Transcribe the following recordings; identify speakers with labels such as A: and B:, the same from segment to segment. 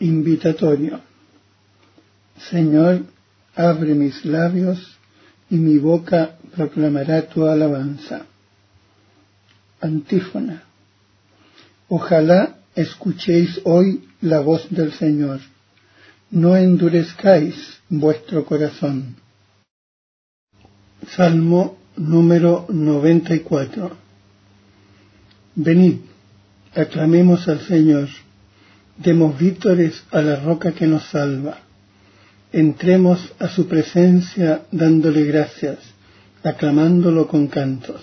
A: Invitatorio. Señor, abre mis labios y mi boca proclamará tu alabanza. Antífona. Ojalá escuchéis hoy la voz del Señor. No endurezcáis vuestro corazón. Salmo número 94. Venid, aclamemos al Señor Demos vítores a la roca que nos salva. Entremos a su presencia dándole gracias, aclamándolo con cantos.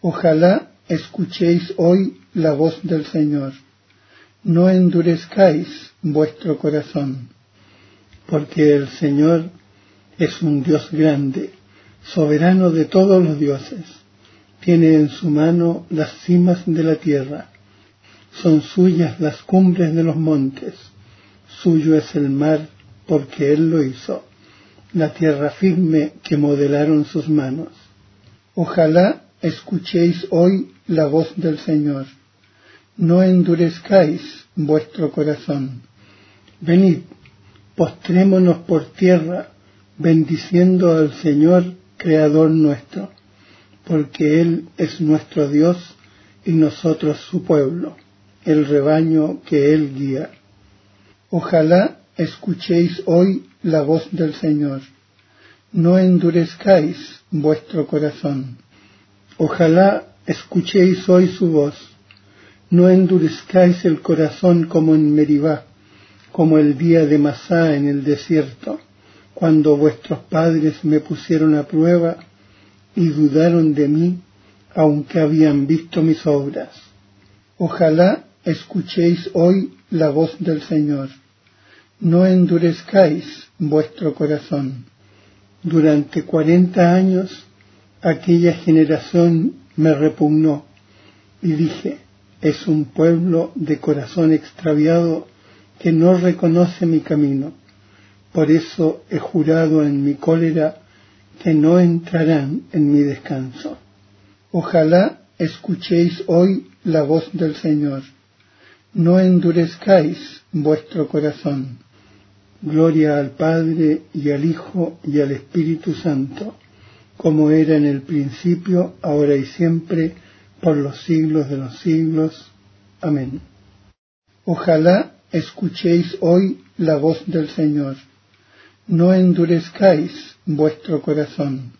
A: Ojalá escuchéis hoy la voz del Señor. No endurezcáis vuestro corazón, porque el Señor es un Dios grande, soberano de todos los dioses. Tiene en su mano las cimas de la tierra son suyas las cumbres de los montes, suyo es el mar, porque él lo hizo, la tierra firme que modelaron sus manos. Ojalá escuchéis hoy la voz del Señor. No endurezcáis vuestro corazón. Venid, postrémonos por tierra, bendiciendo al Señor, Creador nuestro, porque Él es nuestro Dios y nosotros su pueblo el rebaño que Él guía. Ojalá escuchéis hoy la voz del Señor. No endurezcáis vuestro corazón. Ojalá escuchéis hoy su voz. No endurezcáis el corazón como en Meribá, como el día de Masá en el desierto, cuando vuestros padres me pusieron a prueba y dudaron de mí, aunque habían visto mis obras. Ojalá escuchéis hoy la voz del Señor. No endurezcáis vuestro corazón. Durante cuarenta años aquella generación me repugnó y dije, es un pueblo de corazón extraviado que no reconoce mi camino. Por eso he jurado en mi cólera que no entrarán en mi descanso. Ojalá escuchéis hoy la voz del Señor no endurezcáis vuestro corazón. Gloria al Padre y al Hijo y al Espíritu Santo, como era en el principio, ahora y siempre, por los siglos de los siglos. Amén. Ojalá escuchéis hoy la voz del Señor. No endurezcáis vuestro corazón